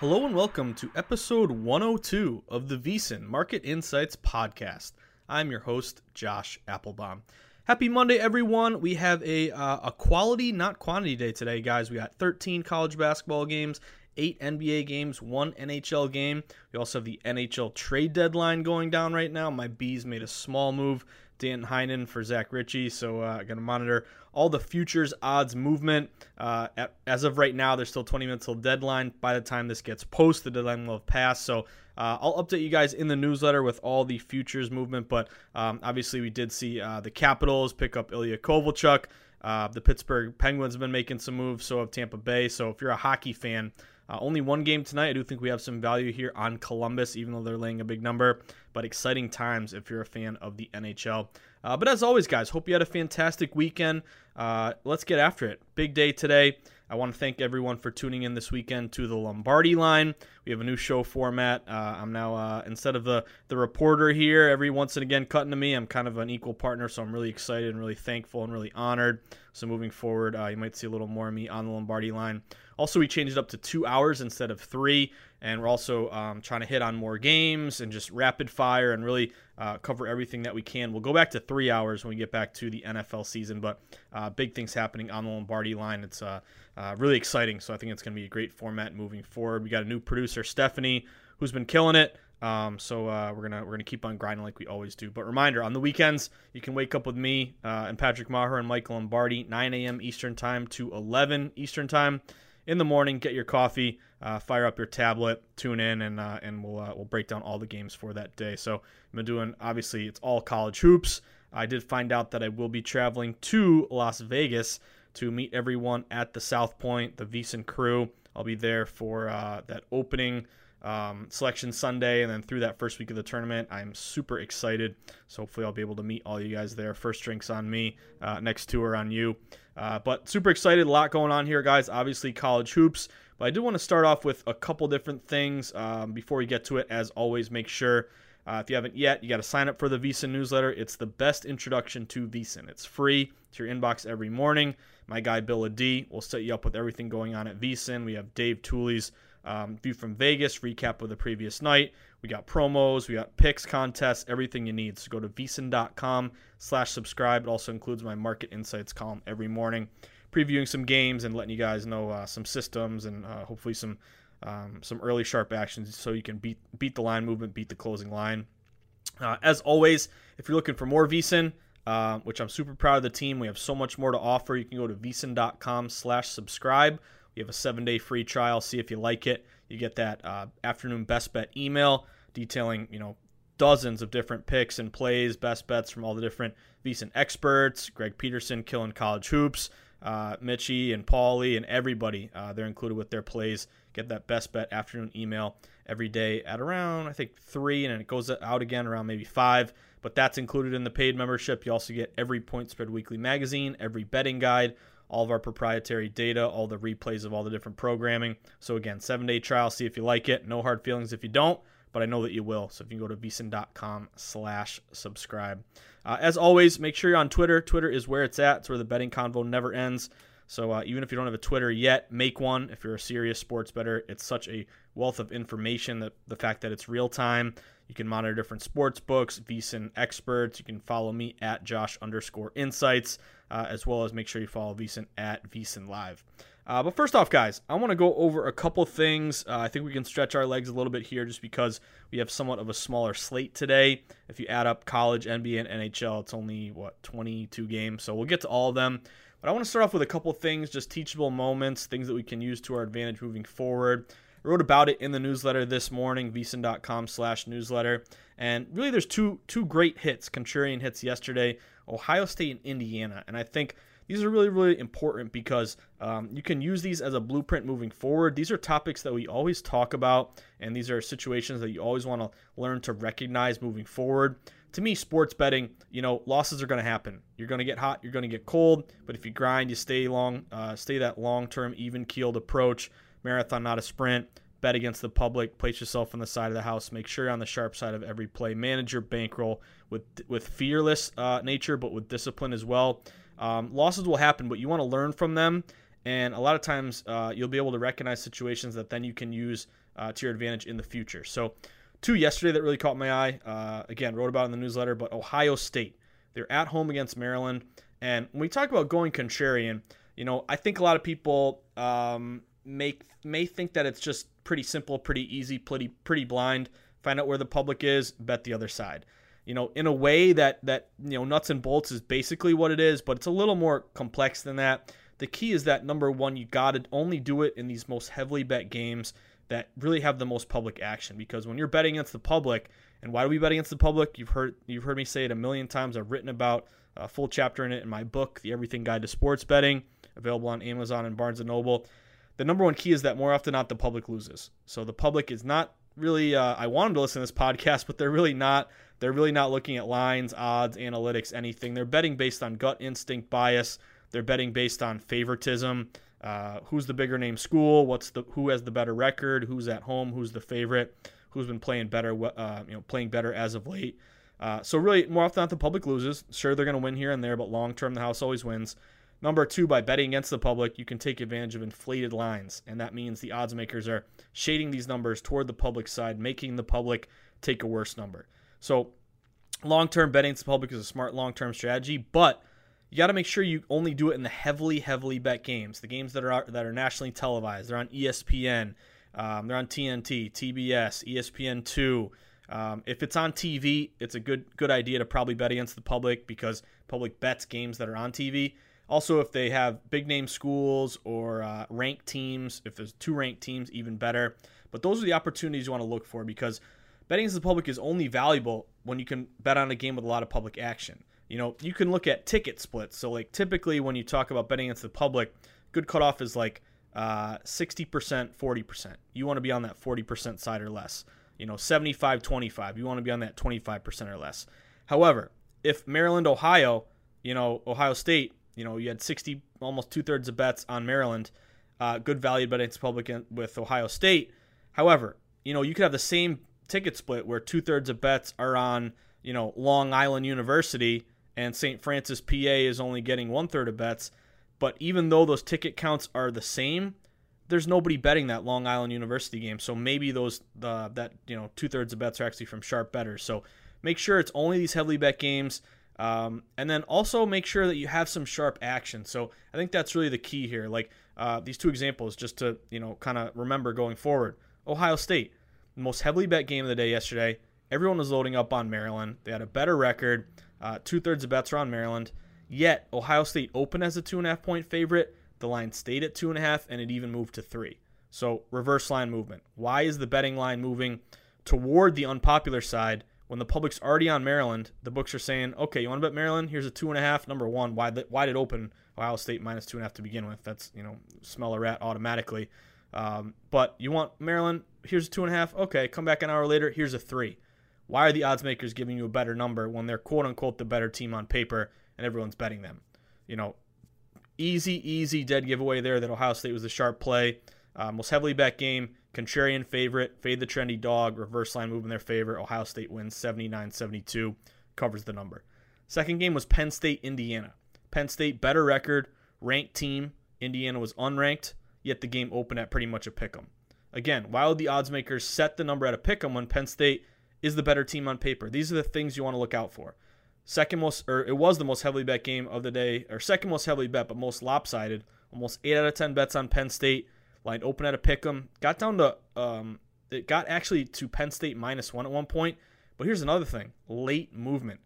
Hello and welcome to episode 102 of the VSiN Market Insights podcast. I'm your host, Josh Appelbaum. Happy Monday, everyone. We have a, uh, a quality, not quantity day today, guys. We got 13 college basketball games, eight NBA games, one NHL game. We also have the NHL trade deadline going down right now. My Bees made a small move. Dan Heinen for Zach Ritchie. So uh, going to monitor all the futures odds movement. Uh, at, as of right now, there's still 20 minutes till deadline. By the time this gets posted, the deadline will have passed. So uh, I'll update you guys in the newsletter with all the futures movement. But um, obviously, we did see uh, the Capitals pick up Ilya Kovalchuk. Uh, the Pittsburgh Penguins have been making some moves, so have Tampa Bay. So if you're a hockey fan, uh, only one game tonight. I do think we have some value here on Columbus, even though they're laying a big number. But exciting times if you're a fan of the NHL. Uh, but as always, guys, hope you had a fantastic weekend. Uh, let's get after it. Big day today. I want to thank everyone for tuning in this weekend to the Lombardi line. We have a new show format. Uh, I'm now uh, instead of the the reporter here, every once and again cutting to me. I'm kind of an equal partner, so I'm really excited and really thankful and really honored. So moving forward, uh, you might see a little more of me on the Lombardi line. Also, we changed it up to two hours instead of three, and we're also um, trying to hit on more games and just rapid fire and really uh, cover everything that we can. We'll go back to three hours when we get back to the NFL season, but uh, big things happening on the Lombardi line. It's uh, uh really exciting, so I think it's going to be a great format moving forward. We got a new producer, Stephanie, who's been killing it. Um, so uh, we're gonna we're gonna keep on grinding like we always do. But reminder: on the weekends, you can wake up with me uh, and Patrick Maher and Michael Lombardi, 9 a.m. Eastern time to 11 Eastern time in the morning. Get your coffee, uh, fire up your tablet, tune in, and uh, and we'll uh, we'll break down all the games for that day. So I've been doing obviously it's all college hoops. I did find out that I will be traveling to Las Vegas to meet everyone at the South Point, the VSiN crew. I'll be there for uh, that opening um, selection Sunday, and then through that first week of the tournament. I'm super excited. So hopefully I'll be able to meet all you guys there. First drinks on me, uh, next tour on you. Uh, but super excited, a lot going on here, guys. Obviously college hoops, but I do want to start off with a couple different things um, before we get to it. As always, make sure. Uh, if you haven't yet, you got to sign up for the VSiN newsletter. It's the best introduction to VSiN. It's free to your inbox every morning. My guy Bill D will set you up with everything going on at VSiN. We have Dave Tuley's um, view from Vegas, recap of the previous night. We got promos, we got picks, contests, everything you need. So go to vsin.com slash subscribe. It also includes my market insights column every morning, previewing some games and letting you guys know uh, some systems and uh, hopefully some um, some early sharp actions so you can beat beat the line movement, beat the closing line. Uh, as always, if you're looking for more VSiN, uh, which I'm super proud of the team, we have so much more to offer. You can go to vsin.com slash subscribe. We have a seven-day free trial. See if you like it. You get that uh, afternoon best bet email detailing, you know, dozens of different picks and plays, best bets from all the different VSiN experts, Greg Peterson, Killing College Hoops, uh, Mitchie and Paulie and everybody. Uh, they're included with their plays. Get that best bet afternoon email every day at around I think three, and it goes out again around maybe five. But that's included in the paid membership. You also get every Point Spread Weekly magazine, every betting guide, all of our proprietary data, all the replays of all the different programming. So again, seven day trial. See if you like it. No hard feelings if you don't but I know that you will. So if you go to vsin.com slash subscribe. Uh, as always, make sure you're on Twitter. Twitter is where it's at. It's where the betting convo never ends. So uh, even if you don't have a Twitter yet, make one. If you're a serious sports bettor, it's such a wealth of information. That the fact that it's real time, you can monitor different sports books, VSiN experts. You can follow me at Josh underscore Insights, uh, as well as make sure you follow VSiN at VSiN Live. Uh, but first off, guys, I want to go over a couple things. Uh, I think we can stretch our legs a little bit here just because we have somewhat of a smaller slate today. If you add up college, NBA, and NHL, it's only, what, 22 games. So we'll get to all of them. But I want to start off with a couple things, just teachable moments, things that we can use to our advantage moving forward. Wrote about it in the newsletter this morning, vsin.com slash newsletter. And really, there's two two great hits, contrarian hits yesterday, Ohio State and Indiana. And I think these are really, really important because um, you can use these as a blueprint moving forward. These are topics that we always talk about, and these are situations that you always want to learn to recognize moving forward. To me, sports betting, you know, losses are going to happen. You're going to get hot, you're going to get cold, but if you grind, you stay long, uh, stay that long-term, even-keeled approach marathon, not a sprint. Bet against the public. Place yourself on the side of the house. Make sure you're on the sharp side of every play. Manage your bankroll with with fearless uh, nature, but with discipline as well. Um, losses will happen, but you want to learn from them. And a lot of times, uh, you'll be able to recognize situations that then you can use uh, to your advantage in the future. So, two yesterday that really caught my eye. Uh, again, wrote about in the newsletter, but Ohio State. They're at home against Maryland. And when we talk about going contrarian, you know, I think a lot of people um, make may think that it's just pretty simple, pretty easy, pretty pretty blind. Find out where the public is, bet the other side. You know, in a way that that you know nuts and bolts is basically what it is, but it's a little more complex than that. The key is that number one, you got to only do it in these most heavily bet games that really have the most public action. Because when you're betting against the public, and why do we bet against the public? You've heard you've heard me say it a million times. I've written about a full chapter in it in my book, The Everything Guide to Sports Betting, available on Amazon and Barnes and Noble the number one key is that more often not the public loses. So the public is not really. Uh, I want them to listen to this podcast, but they're really not. They're really not looking at lines, odds, analytics, anything. They're betting based on gut instinct bias. They're betting based on favoritism. Uh, who's the bigger name school? What's the who has the better record? Who's at home? Who's the favorite? Who's been playing better? Uh, you know, playing better as of late. Uh, so really, more often not the public loses. Sure, they're going to win here and there, but long term, the house always wins. Number two, by betting against the public, you can take advantage of inflated lines. And that means the odds makers are shading these numbers toward the public side, making the public take a worse number. So, long term betting against the public is a smart long term strategy, but you got to make sure you only do it in the heavily, heavily bet games, the games that are that are nationally televised. They're on ESPN, um, they're on TNT, TBS, ESPN two. Um, if it's on TV, it's a good good idea to probably bet against the public because public bets games that are on TV. Also, if they have big name schools or uh, ranked teams, if there's two ranked teams, even better. But those are the opportunities you want to look for because betting as the public is only valuable when you can bet on a game with a lot of public action. You know, you can look at ticket splits. So, like, typically when you talk about betting against the public, good cutoff is like uh, 60%, 40%. You want to be on that 40% side or less. You know, 75 25. You want to be on that 25% or less. However, if Maryland, Ohio, you know, Ohio State you know, you had 60, almost two thirds of bets on Maryland. Uh, good value bet against public with Ohio State. However, you know, you could have the same ticket split where two thirds of bets are on, you know, Long Island University and St. Francis, PA is only getting one third of bets. But even though those ticket counts are the same, there's nobody betting that Long Island University game. So maybe those uh, that you know two thirds of bets are actually from sharp bettors. So make sure it's only these heavily bet games. Um, and then also make sure that you have some sharp action. So I think that's really the key here. Like uh, these two examples, just to you know kind of remember going forward. Ohio State, most heavily bet game of the day yesterday. Everyone was loading up on Maryland. They had a better record. Uh, two thirds of bets are on Maryland. Yet Ohio State opened as a two and a half point favorite. The line stayed at two and a half, and it even moved to three. So reverse line movement. Why is the betting line moving toward the unpopular side when the public's already on Maryland? The books are saying, okay, you want to bet Maryland? Here's a two and a half. Number one, why did, why did it open Ohio State minus two and a half to begin with? That's you know smell a rat automatically. Um, but you want Maryland? Here's a two and a half. Okay, come back an hour later. Here's a three. Why are the odds makers giving you a better number when they're quote unquote the better team on paper and everyone's betting them? You know, easy, easy dead giveaway there that Ohio State was a sharp play. Uh, most heavily bet game, contrarian favorite, fade the trendy dog, reverse line move in their favor. Ohio State wins 79 72, covers the number. Second game was Penn State, Indiana. Penn State, better record, ranked team. Indiana was unranked, yet the game opened at pretty much a pick 'em. Again, why would the odds makers set the number at a pick 'em when Penn State is the better team on paper? These are the things you want to look out for. Second most, or it was the most heavily bet game of the day, or second most heavily bet, but most lopsided. Almost eight out of ten bets on Penn State. Line open at a pick 'em. Got down to, um, it got actually to Penn State minus one at one point. But here's another thing: late movement.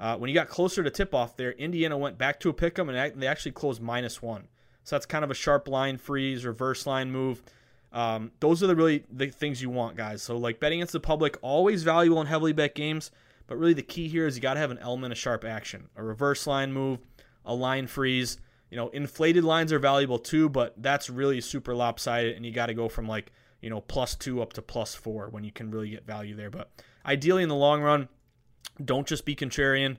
Uh, when you got closer to tip off there, Indiana went back to a pick 'em and they actually closed minus one. So that's kind of a sharp line freeze, reverse line move. Um, those are the really the things you want, guys. So like betting against the public, always valuable in heavily bet games. But really, the key here is you got to have an element of sharp action, a reverse line move, a line freeze. You know, inflated lines are valuable too, but that's really super lopsided, and you got to go from like you know plus two up to plus four when you can really get value there. But ideally, in the long run, don't just be contrarian,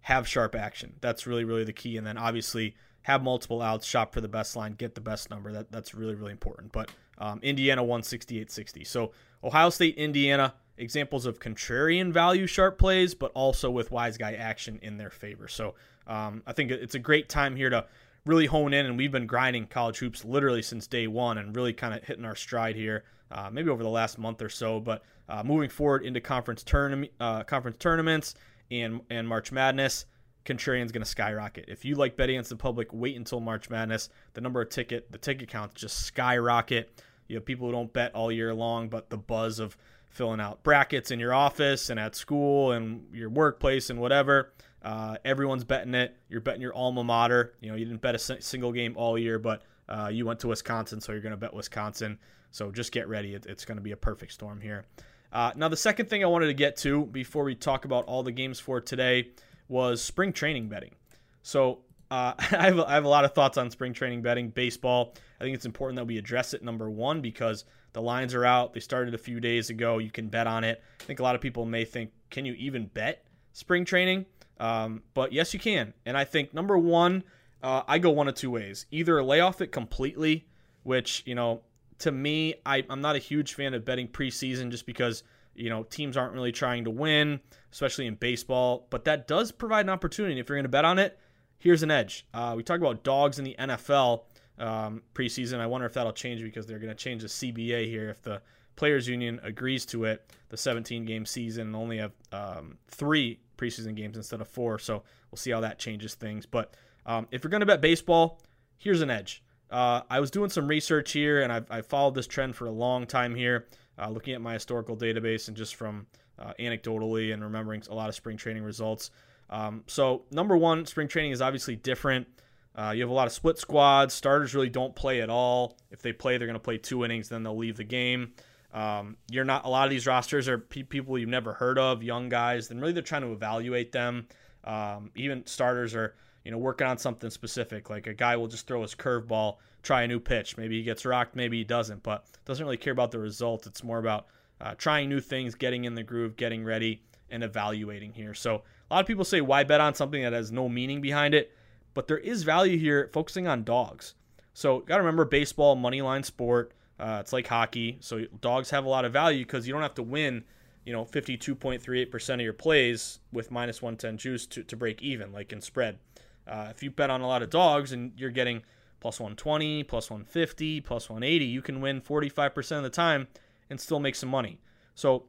have sharp action. That's really really the key, and then obviously have multiple outs, shop for the best line, get the best number. That that's really really important. But um, Indiana 168.60. So Ohio State, Indiana examples of contrarian value sharp plays, but also with wise guy action in their favor. So um, I think it's a great time here to really hone in, and we've been grinding college hoops literally since day one, and really kind of hitting our stride here, uh, maybe over the last month or so. But uh, moving forward into conference tournament, uh, conference tournaments, and and March Madness. Contrarian's going to skyrocket. If you like betting against the public, wait until March Madness. The number of ticket, the ticket counts just skyrocket. You have people who don't bet all year long, but the buzz of filling out brackets in your office and at school and your workplace and whatever. Uh, everyone's betting it. You're betting your alma mater. You know, you didn't bet a single game all year, but uh, you went to Wisconsin, so you're going to bet Wisconsin. So just get ready. It, it's going to be a perfect storm here. Uh, now, the second thing I wanted to get to before we talk about all the games for today was spring training betting. So uh, I, have I have a lot of thoughts on spring training betting, baseball. I think it's important that we address it, number one, because the lines are out. They started a few days ago. You can bet on it. I think a lot of people may think, can you even bet spring training? Um, but yes, you can. And I think number one, uh, I go one of two ways. Either lay off it completely, which, you know, to me, I, I'm not a huge fan of betting preseason just because, you know, teams aren't really trying to win, especially in baseball. But that does provide an opportunity. If you're going to bet on it, here's an edge. Uh, we talk about dogs in the NFL um, preseason. I wonder if that'll change because they're going to change the CBA here if the players union agrees to it. The 17 game season only have um, three preseason games instead of four, so we'll see how that changes things. But um, if you're going to bet baseball, here's an edge. Uh, I was doing some research here, and I've, I've, followed this trend for a long time here, uh, looking at my historical database and just from uh, anecdotally and remembering a lot of spring training results. Um, so, number one, spring training is obviously different. Uh, you have a lot of split squads. Starters really don't play at all. If they play, they're going to play two innings, then they'll leave the game. Um, you're not. A lot of these rosters are pe- people you've never heard of, young guys. Then really they're trying to evaluate them. Um, even starters are, you know, working on something specific. Like a guy will just throw his curveball, try a new pitch. Maybe he gets rocked, maybe he doesn't, but doesn't really care about the result. It's more about uh, trying new things, getting in the groove, getting ready, and evaluating here. So a lot of people say, why bet on something that has no meaning behind it? but there is value here focusing on dogs. So got to remember baseball, money line sport. Uh, it's like hockey. So dogs have a lot of value because you don't have to win, you know, 52.38% of your plays with minus 110 juice to, to break even, like in spread. Uh, if you bet on a lot of dogs and you're getting plus 120, plus 150, plus 180. You can win 45% of the time and still make some money. So,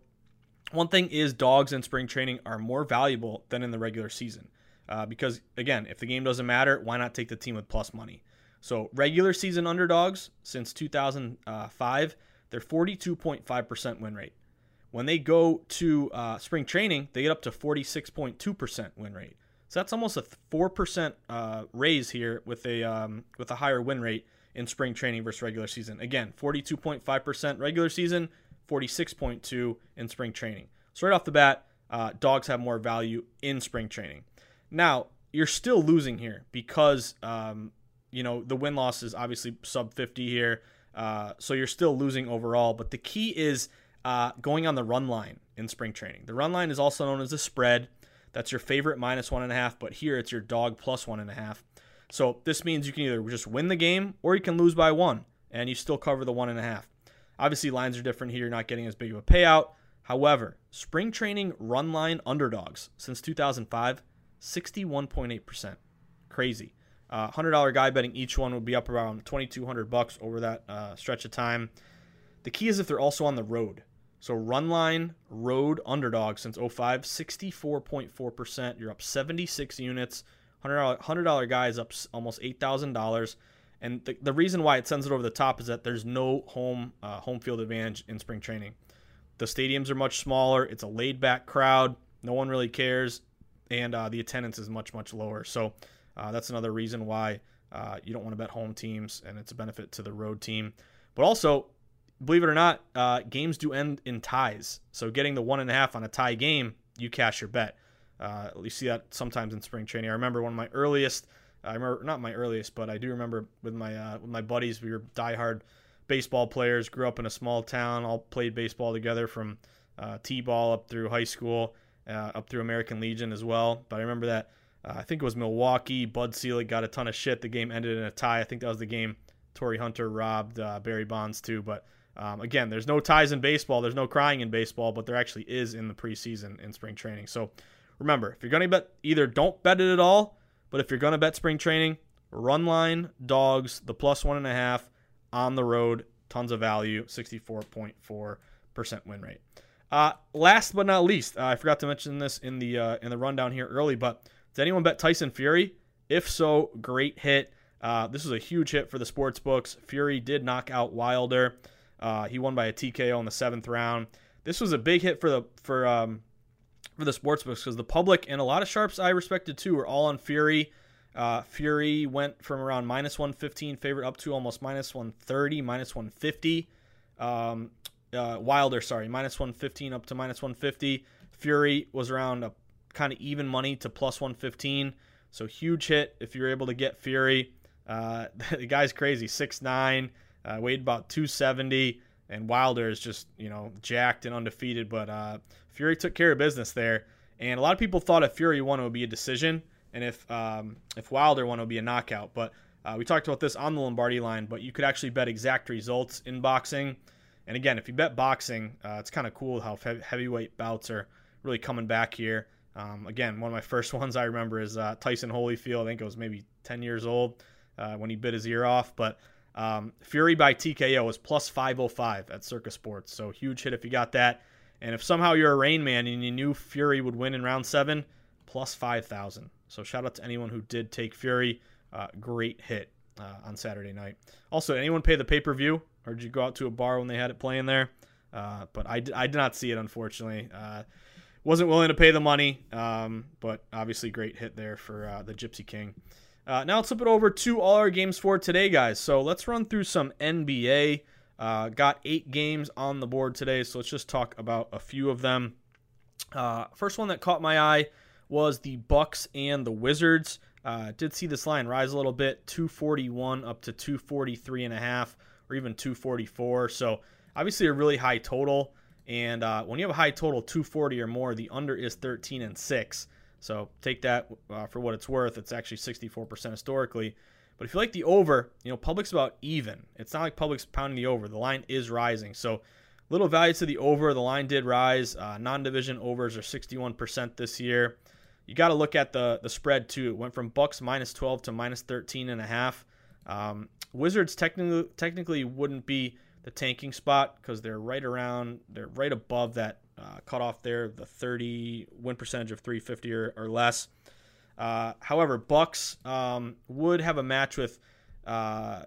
one thing is dogs in spring training are more valuable than in the regular season. Uh, because, again, if the game doesn't matter, why not take the team with plus money? So, regular season underdogs since 2005, they're 42.5% win rate. When they go to uh, spring training, they get up to 46.2% win rate. So that's almost a four percent uh, raise here with a um, with a higher win rate in spring training versus regular season. Again, 42.5 percent regular season, 46.2 in spring training. So right off the bat, uh, dogs have more value in spring training. Now you're still losing here because um, you know the win loss is obviously sub 50 here, uh, so you're still losing overall. But the key is uh, going on the run line in spring training. The run line is also known as the spread. That's your favorite minus one and a half, but here it's your dog plus one and a half. So this means you can either just win the game or you can lose by one and you still cover the one and a half. Obviously, lines are different here. You're not getting as big of a payout. However, spring training run line underdogs since 2005, 61.8%. Crazy. Uh, $100 guy betting each one would be up around 2200 bucks over that uh, stretch of time. The key is if they're also on the road. So run line road underdog since 05, 64.4%. You're up 76 units. $100, $100 guy is up almost $8,000. And the, the reason why it sends it over the top is that there's no home uh, home field advantage in spring training. The stadiums are much smaller. It's a laid back crowd. No one really cares. And uh, the attendance is much, much lower. So uh, that's another reason why uh, you don't want to bet home teams, and it's a benefit to the road team. But also, believe it or not, uh, games do end in ties. So getting the one and a half on a tie game, you cash your bet. Uh, you see that sometimes in spring training. I remember one of my earliest, I remember not my earliest, but I do remember with my uh, with my buddies. We were diehard baseball players. Grew up in a small town. All played baseball together from uh, t-ball up through high school, up through American Legion as well. But I remember that uh, I think it was Milwaukee. Bud Selig got a ton of shit. The game ended in a tie. I think that was the game Torii Hunter robbed uh, Barry Bonds too. But um, again, there's no ties in baseball. There's no crying in baseball, but there actually is in the preseason in spring training. So remember, if you're going to bet, either don't bet it at all, but if you're going to bet spring training, run line, dogs, the plus one and a half on the road, tons of value, 64.4% win rate. Uh, last but not least, uh, I forgot to mention this in the uh, in the rundown here early, but did anyone bet Tyson Fury? If so, great hit. Uh, this was a huge hit for the sports books. Fury did knock out Wilder. Uh, he won by a TKO in the seventh round. This was a big hit for the for um, for the sports books because the public and a lot of sharps I respected too were all on Fury. Uh, Fury went from around minus 115 favorite up to almost minus 130, minus 150. Um, uh, Wilder, sorry, minus 115 up to minus 150. Fury was around a kind of even money to plus 115. So huge hit if you're able to get Fury. Uh, the guy's crazy, six nine. Uh, weighed about 270, and Wilder is just you know jacked and undefeated. But uh, Fury took care of business there, and a lot of people thought if Fury won it would be a decision, and if um, if Wilder won it would be a knockout. But uh, we talked about this on the Lombardi line, but you could actually bet exact results in boxing. And again, if you bet boxing, uh, it's kind of cool how heavyweight bouts are really coming back here. Um, again, one of my first ones I remember is uh, Tyson Holyfield. I think it was maybe 10 years old uh, when he bit his ear off. But um, Fury by TKO was plus 505 at Circa Sports. So huge hit if you got that. And if somehow you're a Rain Man and you knew Fury would win in round seven, plus 5,000. So shout out to anyone who did take Fury. Uh, great hit uh, on Saturday night. Also, anyone pay the pay per view? Or did you go out to a bar when they had it playing there? Uh, but I, I did not see it, unfortunately. Wasn't willing to pay the money, um, but obviously great hit there for uh, the Gypsy King. Uh, now let's flip it over to all our games for today, guys. So let's run through some NBA. Uh, got eight games on the board today, so let's just talk about a few of them. Uh, first one that caught my eye was the Bucks and the Wizards. Uh, did see this line rise a little bit, 241 up to 243 and a half, or even 244. So obviously a really high total. And uh, when you have a high total, 240 or more, the under is 13 and six. So take that uh, for what it's worth. It's actually 64% historically. But if you like the over, you know, public's about even. It's not like public's pounding the over. The line is rising. So little value to the over. The line did rise. Uh, non-division overs are 61% this year. You got to look at the the spread too. It went from Bucks minus 12 to minus 13 and a half. Um, Wizards technically technically wouldn't be the tanking spot because they're right around, they're right above that uh, cutoff there, the 30 win percentage of 350 or, or less. Uh, however, Bucks um, would have a match with uh,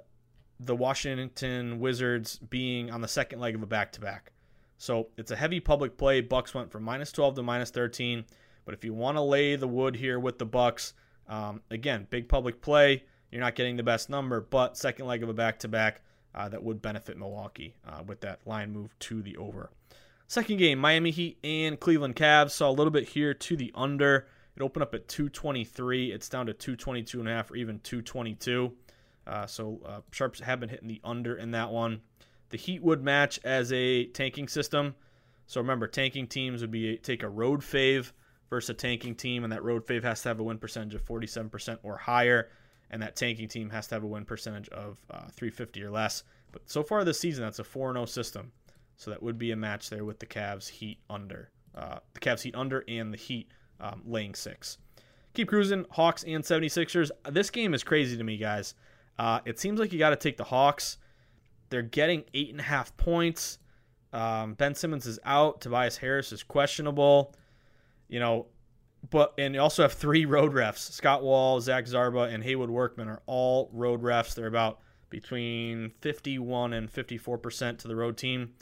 the Washington Wizards being on the second leg of a back-to-back. So it's a heavy public play. Bucks went from minus 12 to minus 13. But if you want to lay the wood here with the Bucks, um, again, big public play. You're not getting the best number, but second leg of a back-to-back uh, that would benefit Milwaukee uh, with that line move to the over. Second game, Miami Heat and Cleveland Cavs saw a little bit here to the under. It opened up at 223. It's down to 222 and a half or even 222. Uh, so uh, sharps have been hitting the under in that one. The Heat would match as a tanking system. So remember, tanking teams would be take a road fave versus a tanking team, and that road fave has to have a win percentage of 47% or higher, and that tanking team has to have a win percentage of uh, 350 or less. But so far this season, that's a 4 0 system. So that would be a match there with the Cavs Heat under. Uh, the Cavs Heat under and the Heat um, laying six. Keep cruising, Hawks and 76ers. This game is crazy to me, guys. Uh, it seems like you got to take the Hawks. They're getting eight and a half points. Um, ben Simmons is out. Tobias Harris is questionable. You know, but and you also have three road refs. Scott Wall, Zach Zarba, and Haywood Workman are all road refs. They're about between 51 and 54 percent to the road team.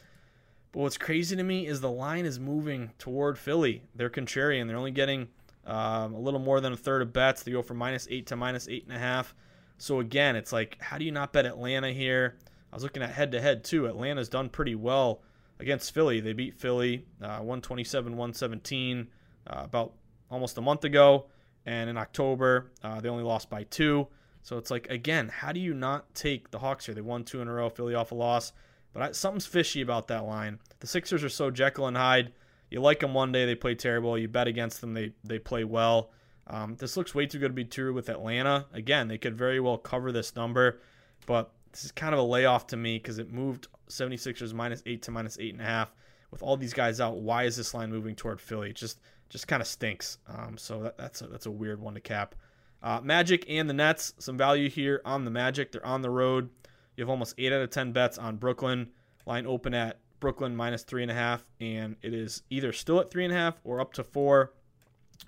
But what's crazy to me is the line is moving toward Philly. They're contrarian. They're only getting um, a little more than a third of bets. They go from minus eight to minus eight and a half. So again, it's like, how do you not bet Atlanta here? I was looking at head to head too. Atlanta's done pretty well against Philly. They beat Philly uh, 127 117 uh, about almost a month ago. And in October, uh, they only lost by two. So it's like, again, how do you not take the Hawks here? They won two in a row, Philly off a loss. But I, something's fishy about that line. The Sixers are so Jekyll and Hyde. You like them one day, they play terrible. You bet against them, they, they play well. Um, this looks way too good to be true with Atlanta. Again, they could very well cover this number, but this is kind of a layoff to me because it moved 76ers minus eight to minus eight and a half. With all these guys out, why is this line moving toward Philly? It just just kind of stinks. Um, so that, that's a, that's a weird one to cap. Uh, Magic and the Nets, some value here on the Magic. They're on the road. You have almost eight out of ten bets on Brooklyn. Line open at Brooklyn minus three and a half, and it is either still at three and a half or up to four.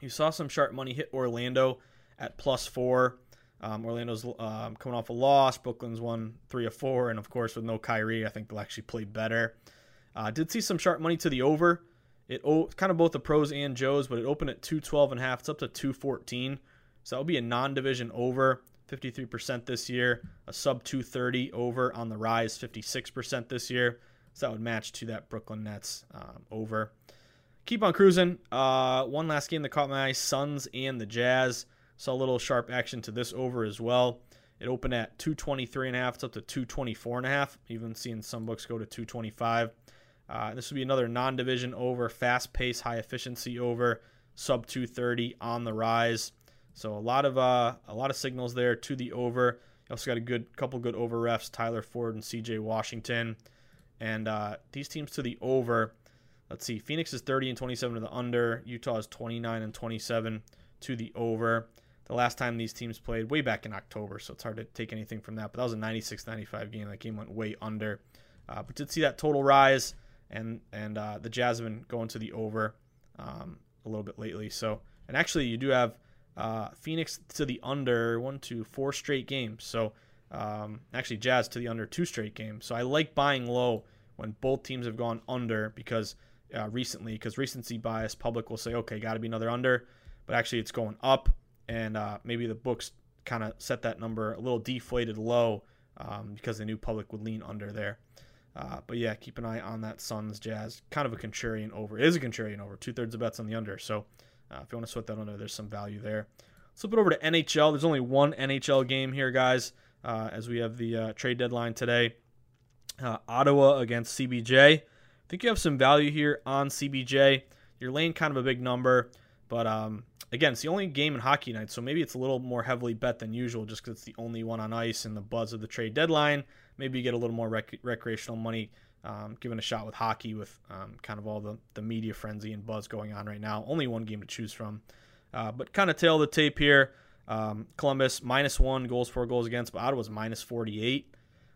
You saw some sharp money hit Orlando at plus four. Um, Orlando's um, coming off a loss. Brooklyn's won three of four, and of course with no Kyrie, I think they'll actually play better. Uh, did see some sharp money to the over. It kind of both the pros and Joes, but it opened at 212 and a half. It's up to 214. So that will be a non-division over, 53% this year. A sub 230 over on the rise, 56% this year. So that would match to that Brooklyn Nets um, over keep on cruising. Uh, one last game that caught my eye: Suns and the Jazz. Saw a little sharp action to this over as well. It opened at 223 and a half. It's up to 224 and a half. Even seeing some books go to 225. Uh, this would be another non-division over, fast pace, high efficiency over, sub 230 on the rise. So a lot of uh, a lot of signals there to the over. You also got a good couple good over refs, Tyler Ford and C.J. Washington, and uh, these teams to the over. Let's see. Phoenix is 30 and 27 to the under. Utah is 29 and 27 to the over. The last time these teams played, way back in October, so it's hard to take anything from that. But that was a 96 95 game. That game went way under. Uh, but did see that total rise, and and uh, the Jazz have been going to the over um, a little bit lately. So, and actually, you do have uh, Phoenix to the under one, two, four straight games. So, um, actually, Jazz to the under two straight games. So, I like buying low when both teams have gone under because uh, recently because recency bias, public will say, okay, got to be another under, but actually it's going up, and uh, maybe the books kind of set that number a little deflated low um, because they knew public would lean under there. Uh, but yeah, keep an eye on that Suns Jazz. Kind of a contrarian over. It is a contrarian over. Two thirds of bets on the under. So uh, if you want to sweat that under, there's some value there. Let's flip it over to NHL. There's only one NHL game here, guys, uh, as we have the uh, trade deadline today. Uh, Ottawa against CBJ I think you have some value here on CBJ. You're laying kind of a big number, but um, again, it's the only game in hockey night, so maybe it's a little more heavily bet than usual just because it's the only one on ice and the buzz of the trade deadline. Maybe you get a little more rec- recreational money um, given a shot with hockey with um, kind of all the, the media frenzy and buzz going on right now. Only one game to choose from. Uh, but kind of tail the tape here. Um, Columbus minus one goals for goals against, but Ottawa's minus 48.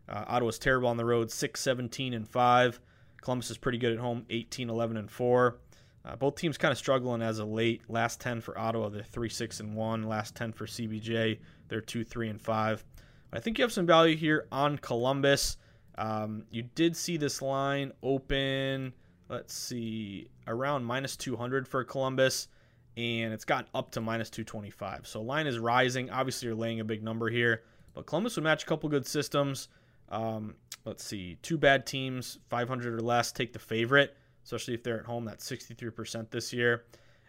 Uh, Ottawa's terrible on the road, 6 17 and 5. Columbus is pretty good at home, 18 11 and 4. Uh, both teams kind of struggling as of late. Last 10 for Ottawa, they're 3 6 and 1. Last 10 for CBJ, they're 2 3 and 5. I think you have some value here on Columbus. Um, you did see this line open, let's see, around minus 200 for Columbus, and it's gotten up to minus 225. So line is rising. Obviously, you're laying a big number here, but Columbus would match a couple good systems. Um, let's see, two bad teams, 500 or less, take the favorite, especially if they're at home. That's 63% this year.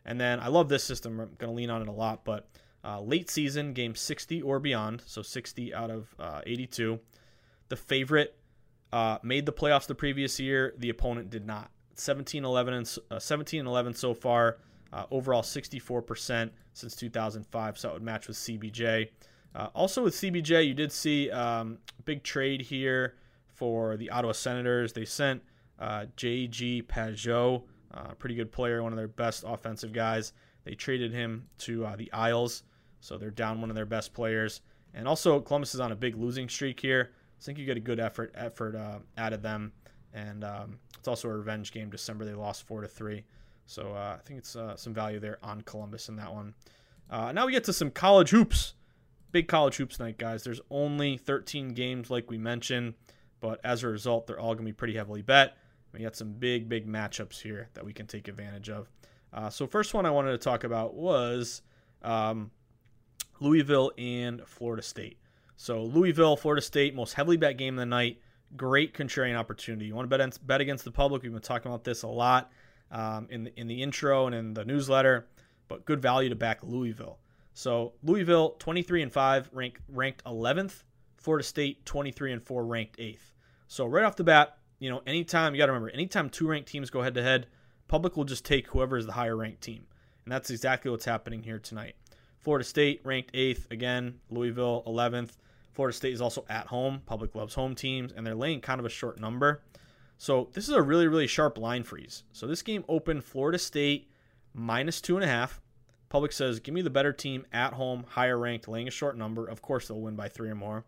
And then I love this system. I'm going to lean on it a lot, but uh, late season, game 60 or beyond, so 60 out of uh, 82. The favorite uh, made the playoffs the previous year. The opponent did not. 17 11 and uh, 17 11 so far. Uh, overall 64% since 2005, so it would match with CBJ. Uh, also with CBJ, you did see um, big trade here for the Ottawa Senators. They sent uh, J.G. Pageau, uh, pretty good player, one of their best offensive guys. They traded him to uh, the Isles, so they're down one of their best players. And also, Columbus is on a big losing streak here. I think you get a good effort effort uh, out of them, and um, it's also a revenge game. December they lost four to three, so uh, I think it's uh, some value there on Columbus in that one. Uh, now we get to some college hoops. Big college hoops night, guys. There's only 13 games, like we mentioned, but as a result, they're all going to be pretty heavily bet. We got some big, big matchups here that we can take advantage of. Uh, so first one I wanted to talk about was um, Louisville and Florida State. So Louisville, Florida State, most heavily bet game of the night. Great contrarian opportunity. You want to bet bet against the public? We've been talking about this a lot um, in the, in the intro and in the newsletter, but good value to back Louisville. So Louisville 23 and 5 ranked ranked 11th, Florida State 23 and 4 ranked 8th. So right off the bat, you know, anytime you got to remember, anytime two ranked teams go head to head, public will just take whoever is the higher ranked team. And that's exactly what's happening here tonight. Florida State ranked 8th again, Louisville 11th. Florida State is also at home. Public loves home teams, and they're laying kind of a short number. So this is a really, really sharp line freeze. So this game opened Florida State minus two and a half. Public says, give me the better team at home, higher ranked, laying a short number. Of course, they'll win by three or more.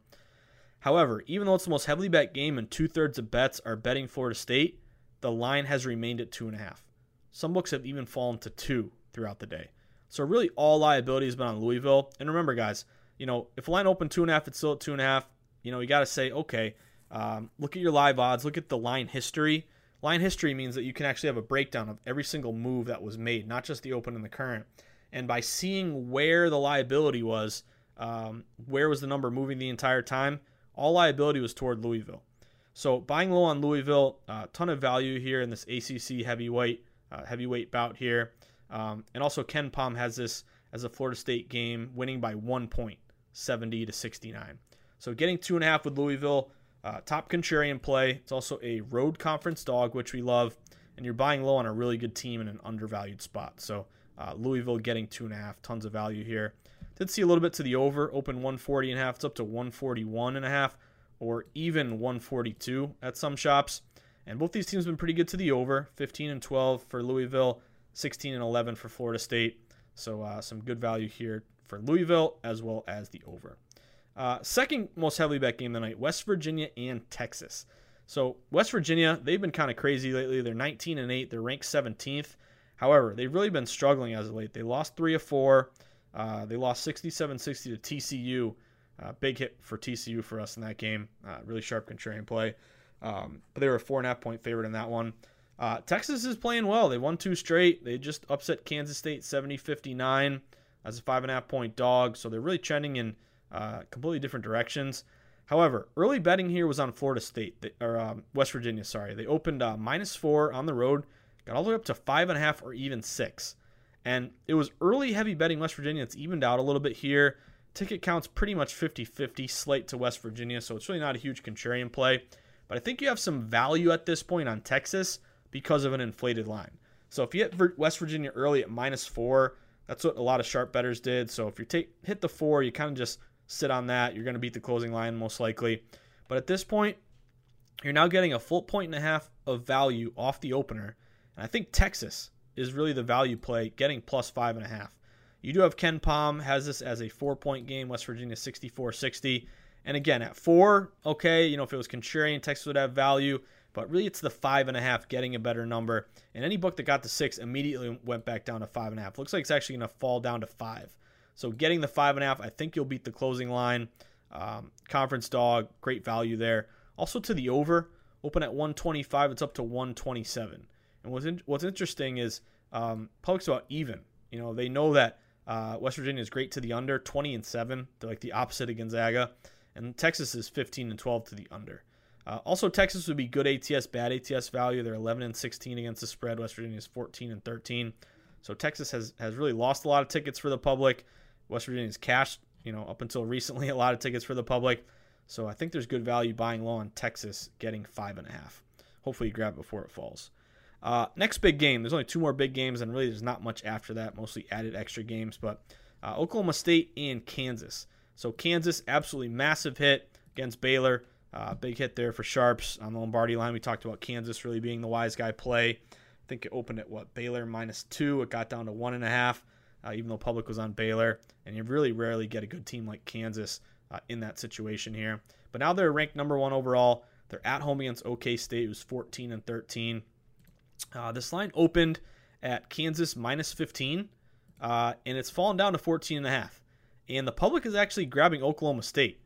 However, even though it's the most heavily bet game and two thirds of bets are betting Florida State, the line has remained at two and a half. Some books have even fallen to two throughout the day. So really, all liability has been on Louisville. And remember, guys, you know, if a line opened two and a half, it's still at two and a half. You know, you got to say, okay, um, look at your live odds, look at the line history. Line history means that you can actually have a breakdown of every single move that was made, not just the open and the current. And by seeing where the liability was, um, where was the number moving the entire time, all liability was toward Louisville. So buying low on Louisville, a uh, ton of value here in this ACC heavyweight uh, heavyweight bout here. Um, and also KenPom has this as a Florida State game, winning by one point, 70 to 69. So getting two and a half with Louisville, uh, top contrarian play. It's also a road conference dog, which we love, and you're buying low on a really good team in an undervalued spot. So uh, Louisville getting two and a half, tons of value here. Did see a little bit to the over, open 140 and a half. It's up to 141 and a half, or even 142 at some shops. And both these teams have been pretty good to the over, 15 and 12 for Louisville, 16 and 11 for Florida State. So uh, some good value here for Louisville as well as the over. Uh, second most heavily bet game of the night West Virginia and Texas. So West Virginia, they've been kind of crazy lately. They're 19 and 8. They're ranked 17th. However, they've really been struggling as of late. They lost three of four. Uh, they lost 67-60 to TCU. Uh, big hit for TCU for us in that game. Uh, really sharp contrarian play. Um, but they were a four and a half point favorite in that one. Uh, Texas is playing well. They won two straight. They just upset Kansas State 70-59 as a five and a half point dog. So they're really trending in uh, completely different directions. However, early betting here was on Florida State or um, West Virginia. Sorry, they opened uh, minus four on the road, got all the way up to five and a half or even six, and it was early heavy betting West Virginia. It's evened out a little bit here. Ticket counts pretty much 50-50 slate to West Virginia, so it's really not a huge contrarian play. But I think you have some value at this point on Texas because of an inflated line. So if you hit West Virginia early at minus four, that's what a lot of sharp bettors did. So if you take hit the four, you kind of just sit on that. You're going to beat the closing line most likely. But at this point, you're now getting a full point and a half of value off the opener. And I think Texas is really the value play, getting plus five and a half. You do have KenPom has this as a four point game. West Virginia 64 60. And again, at four, okay, you know, if it was contrarian, Texas would have value. But really, it's the five and a half getting a better number. And any book that got to six immediately went back down to five and a half. Looks like it's actually going to fall down to five. So getting the five and a half, I think you'll beat the closing line. Um, conference dog, great value there. Also to the over, open at 125, it's up to 127. And what's in, what's interesting is um, public's about even. You know, they know that uh, West Virginia is great to the under, 20 and 7. They're like the opposite of Gonzaga. And Texas is 15 and 12 to the under. Uh, also, Texas would be good ATS, bad ATS value. They're 11 and 16 against the spread. West Virginia is 14 and 13. So Texas has has really lost a lot of tickets for the public. West Virginia's cashed, you know, up until recently, a lot of tickets for the public. So I think there's good value buying low on Texas, getting five and a half. Hopefully, you grab it before it falls. Uh, next big game. There's only two more big games, and really there's not much after that. Mostly added extra games, but uh, Oklahoma State and Kansas. So Kansas, absolutely massive hit against Baylor. Uh, big hit there for Sharps on the Lombardi line. We talked about Kansas really being the wise guy play. I think it opened at what Baylor minus two. It got down to one and a half, uh, even though public was on Baylor. And you really rarely get a good team like Kansas uh, in that situation here. But now they're ranked number one overall. They're at home against OK State, who's 14 and 13. Uh, this line opened at Kansas minus 15, uh, and it's fallen down to 14 and a half. And the public is actually grabbing Oklahoma State,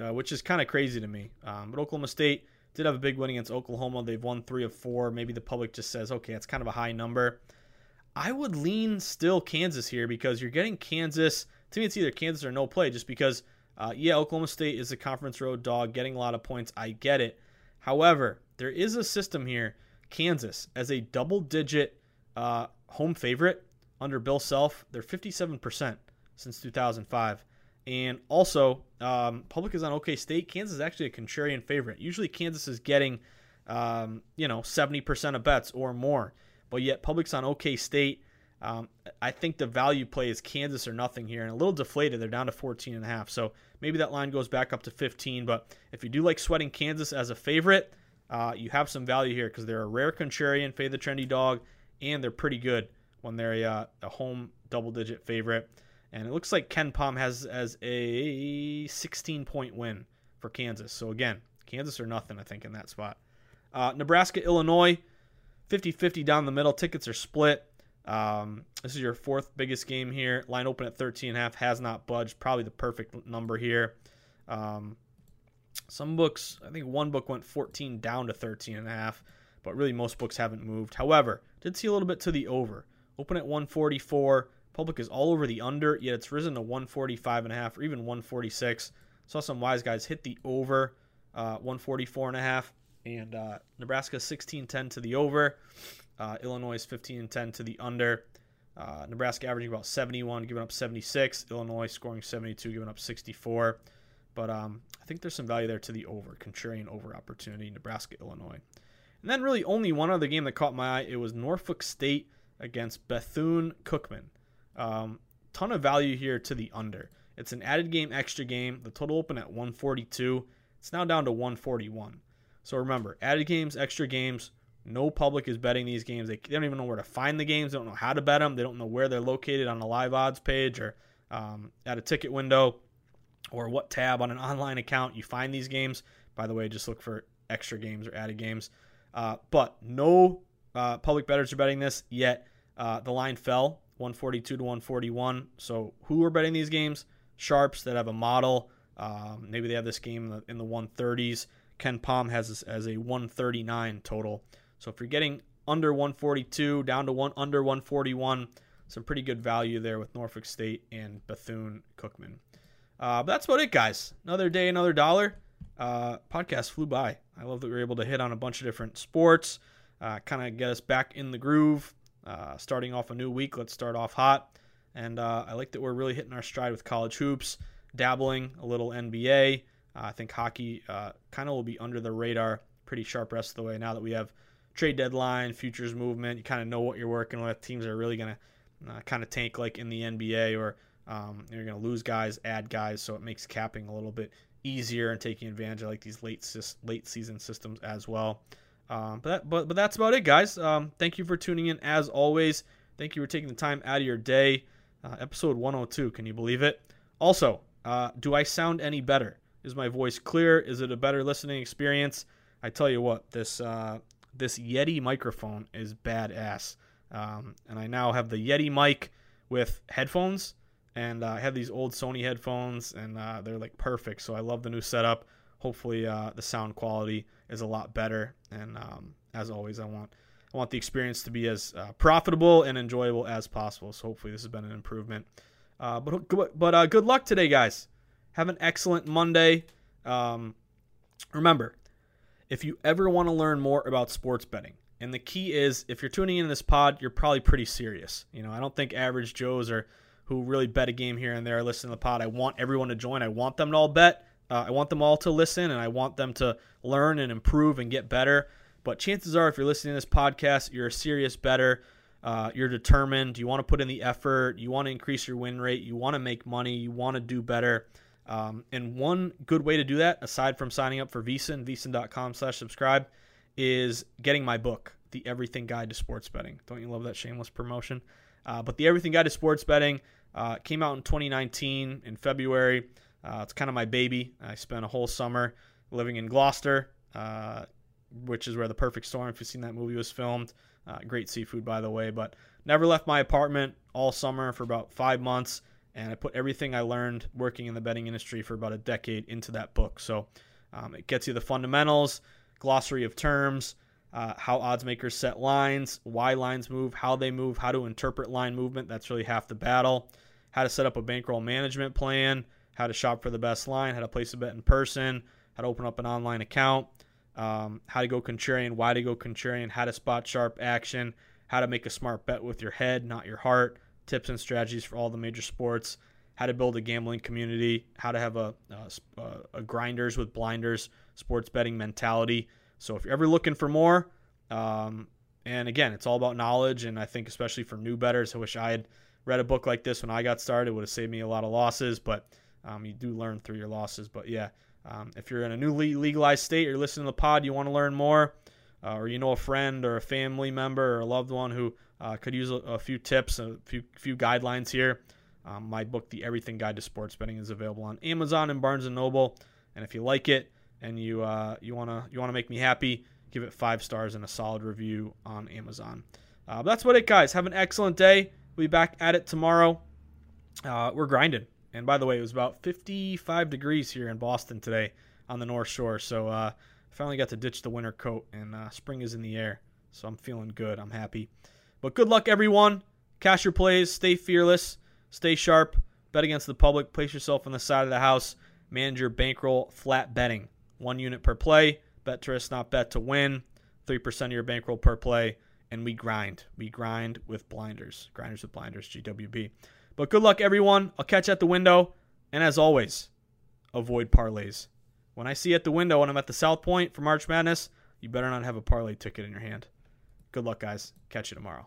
uh, which is kind of crazy to me. Um, but Oklahoma State did have a big win against Oklahoma. They've won three of four. Maybe the public just says, okay, it's kind of a high number. I would lean still Kansas here because you're getting Kansas. To me, it's either Kansas or no play, just because, uh, yeah, Oklahoma State is a conference road dog, getting a lot of points. I get it. However, there is a system here Kansas as a double digit uh, home favorite under Bill Self. They're 57% since 2005. And also, um, public is on OK State. Kansas is actually a contrarian favorite. Usually, Kansas is getting, um, you know, 70% of bets or more. But yet, public's on OK State. Um, I think the value play is Kansas or nothing here, and a little deflated. They're down to 14 and a half. So maybe that line goes back up to 15. But if you do like sweating Kansas as a favorite, uh, you have some value here because they're a rare contrarian, fade the trendy dog, and they're pretty good when they're a, uh, a home double digit favorite. And it looks like KenPom has as a 16 point win for Kansas. So again, Kansas or nothing, I think, in that spot. Uh, Nebraska, Illinois, 50 50 down the middle. Tickets are split. Um, this is your fourth biggest game here. Line open at 13 and a half has not budged. Probably the perfect number here. Um, some books, I think one book went 14 down to 13 and a half, but really most books haven't moved. However, did see a little bit to the over. Open at 144. Public is all over the under, yet it's risen to 145 and a half or even 146. Saw some wise guys hit the over, uh, 144 and a half, and uh, Nebraska 16-10 to the over. Uh, Illinois 15 10 to the under. Uh, Nebraska averaging about 71, giving up 76. Illinois scoring 72, giving up 64. But um, I think there's some value there to the over, contrarian over opportunity, Nebraska, Illinois. And then really only one other game that caught my eye. It was Norfolk State against Bethune Cookman. Um, ton of value here to the under. It's an added game, extra game. The total open at 142. It's now down to 141. So remember, added games, extra games. No public is betting these games. They, they don't even know where to find the games. They don't know how to bet them. They don't know where they're located on a live odds page or um, at a ticket window or what tab on an online account you find these games. By the way, just look for extra games or added games. Uh, but no uh, public bettors are betting this yet. Uh, the line fell 142 to 141. So who are betting these games? Sharps that have a model. Um, maybe they have this game in the, in the 130s. KenPom has this as a 139 total. So if you're getting under 142 down to one under 141, some pretty good value there with Norfolk State and Bethune Cookman. Uh, but that's about it, guys. Another day, another dollar. Uh, podcast flew by. I love that we were able to hit on a bunch of different sports, uh, kind of get us back in the groove. Uh, starting off a new week, let's start off hot. And uh, I like that we're really hitting our stride with college hoops, dabbling a little NBA. Uh, I think hockey kind of will be under the radar pretty sharp rest of the way now that we have trade deadline, futures movement. You kind of know what you're working with. Teams are really going to kind of tank like in the NBA or um, you're going to lose guys, add guys, so it makes capping a little bit easier and taking advantage of like these late late season systems as well. Um, but that, but but that's about it, guys. Um, thank you for tuning in as always. Thank you for taking the time out of your day Uh, episode 102. Can you believe it? Also, uh, do I sound any better? Is my voice clear? Is it a better listening experience? I tell you what, this uh, this Yeti microphone is badass. Um, and I now have the Yeti mic with headphones, and uh, I have these old Sony headphones, and uh, they're like perfect. So I love the new setup. Hopefully, uh, the sound quality is a lot better. And um, as always, I want I want the experience to be as uh, profitable and enjoyable as possible. So hopefully, this has been an improvement. Uh, but but uh, good luck today, guys. Have an excellent Monday. Um, remember, if you ever want to learn more about sports betting, and the key is if you're tuning in this pod, you're probably pretty serious. You know, I don't think average Joes are who really bet a game here and there listen to the pod. I want everyone to join. I want them to all bet. Uh, I want them all to listen, and I want them to learn and improve and get bettor. But chances are, if you're listening to this podcast, you're a serious better. Uh, you're determined. You want to put in the effort. You want to increase your win rate. You want to make money. You want to do better. Um, and one good way to do that, aside from signing up for VSiN, VSiN.com slash subscribe, is getting my book, The Everything Guide to Sports Betting. Don't you love that shameless promotion? Uh, but The Everything Guide to Sports Betting uh, came out in 2019 in February. Uh, it's kind of my baby. I spent a whole summer living in Gloucester, uh, which is where The Perfect Storm, if you've seen that movie, was filmed. Uh, great seafood, by the way. But never left my apartment all summer for about five months and I put everything I learned working in the betting industry for about a decade into that book. So um, it gets you the fundamentals, glossary of terms, uh, how odds makers set lines, why lines move, how they move, how to interpret line movement. That's really half the battle. How to set up a bankroll management plan, how to shop for the best line, how to place a bet in person, how to open up an online account, um, how to go contrarian, why to go contrarian, how to spot sharp action, how to make a smart bet with your head, not your heart tips and strategies for all the major sports, how to build a gambling community, how to have a, a, a grinders with blinders sports betting mentality. So if you're ever looking for more, um, and again, it's all about knowledge, and I think especially for new bettors, I wish I had read a book like this when I got started. Would have saved me a lot of losses, but um, you do learn through your losses. But yeah, um, if you're in a newly legalized state, you're listening to the pod, you want to learn more, uh, or you know a friend or a family member or a loved one who uh, could use a, a, few tips, a few few guidelines here. Um, my book, The Everything Guide to Sports Betting, is available on Amazon and Barnes and Noble. And if you like it and you uh, you wanna you wanna make me happy, give it five stars and a solid review on Amazon. Uh, that's what it, guys. Have an excellent day. We'll be back at it tomorrow. Uh, we're grinding. And by the way, it was about 55 degrees here in Boston today on the North Shore. So uh, finally got to ditch the winter coat, and uh, spring is in the air. So I'm feeling good. I'm happy. But good luck, everyone. Cash your plays. Stay fearless. Stay sharp. Bet against the public. Place yourself on the side of the house. Manage your bankroll flat betting. One unit per play. Bet to risk, not bet to win. 3% of your bankroll per play. And we grind. We grind with blinders. Grinders with blinders, GWB. But good luck, everyone. I'll catch you at the window. And as always, avoid parlays. When I see you at the window when I'm at the South Point for March Madness, you better not have a parlay ticket in your hand. Good luck, guys. Catch you tomorrow.